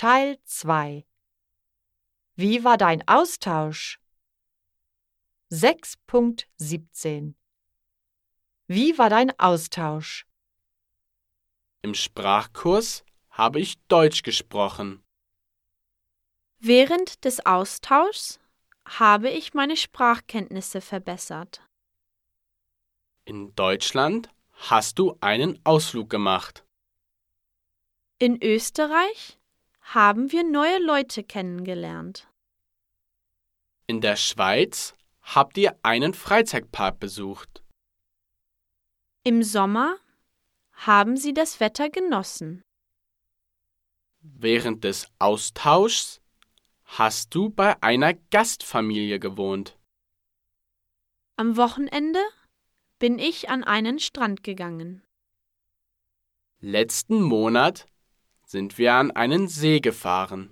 Teil 2 Wie war dein Austausch? 6.17 Wie war dein Austausch? Im Sprachkurs habe ich Deutsch gesprochen. Während des Austauschs habe ich meine Sprachkenntnisse verbessert. In Deutschland hast du einen Ausflug gemacht. In Österreich haben wir neue Leute kennengelernt. In der Schweiz habt ihr einen Freizeitpark besucht. Im Sommer haben sie das Wetter genossen. Während des Austauschs hast du bei einer Gastfamilie gewohnt. Am Wochenende bin ich an einen Strand gegangen. Letzten Monat sind wir an einen See gefahren.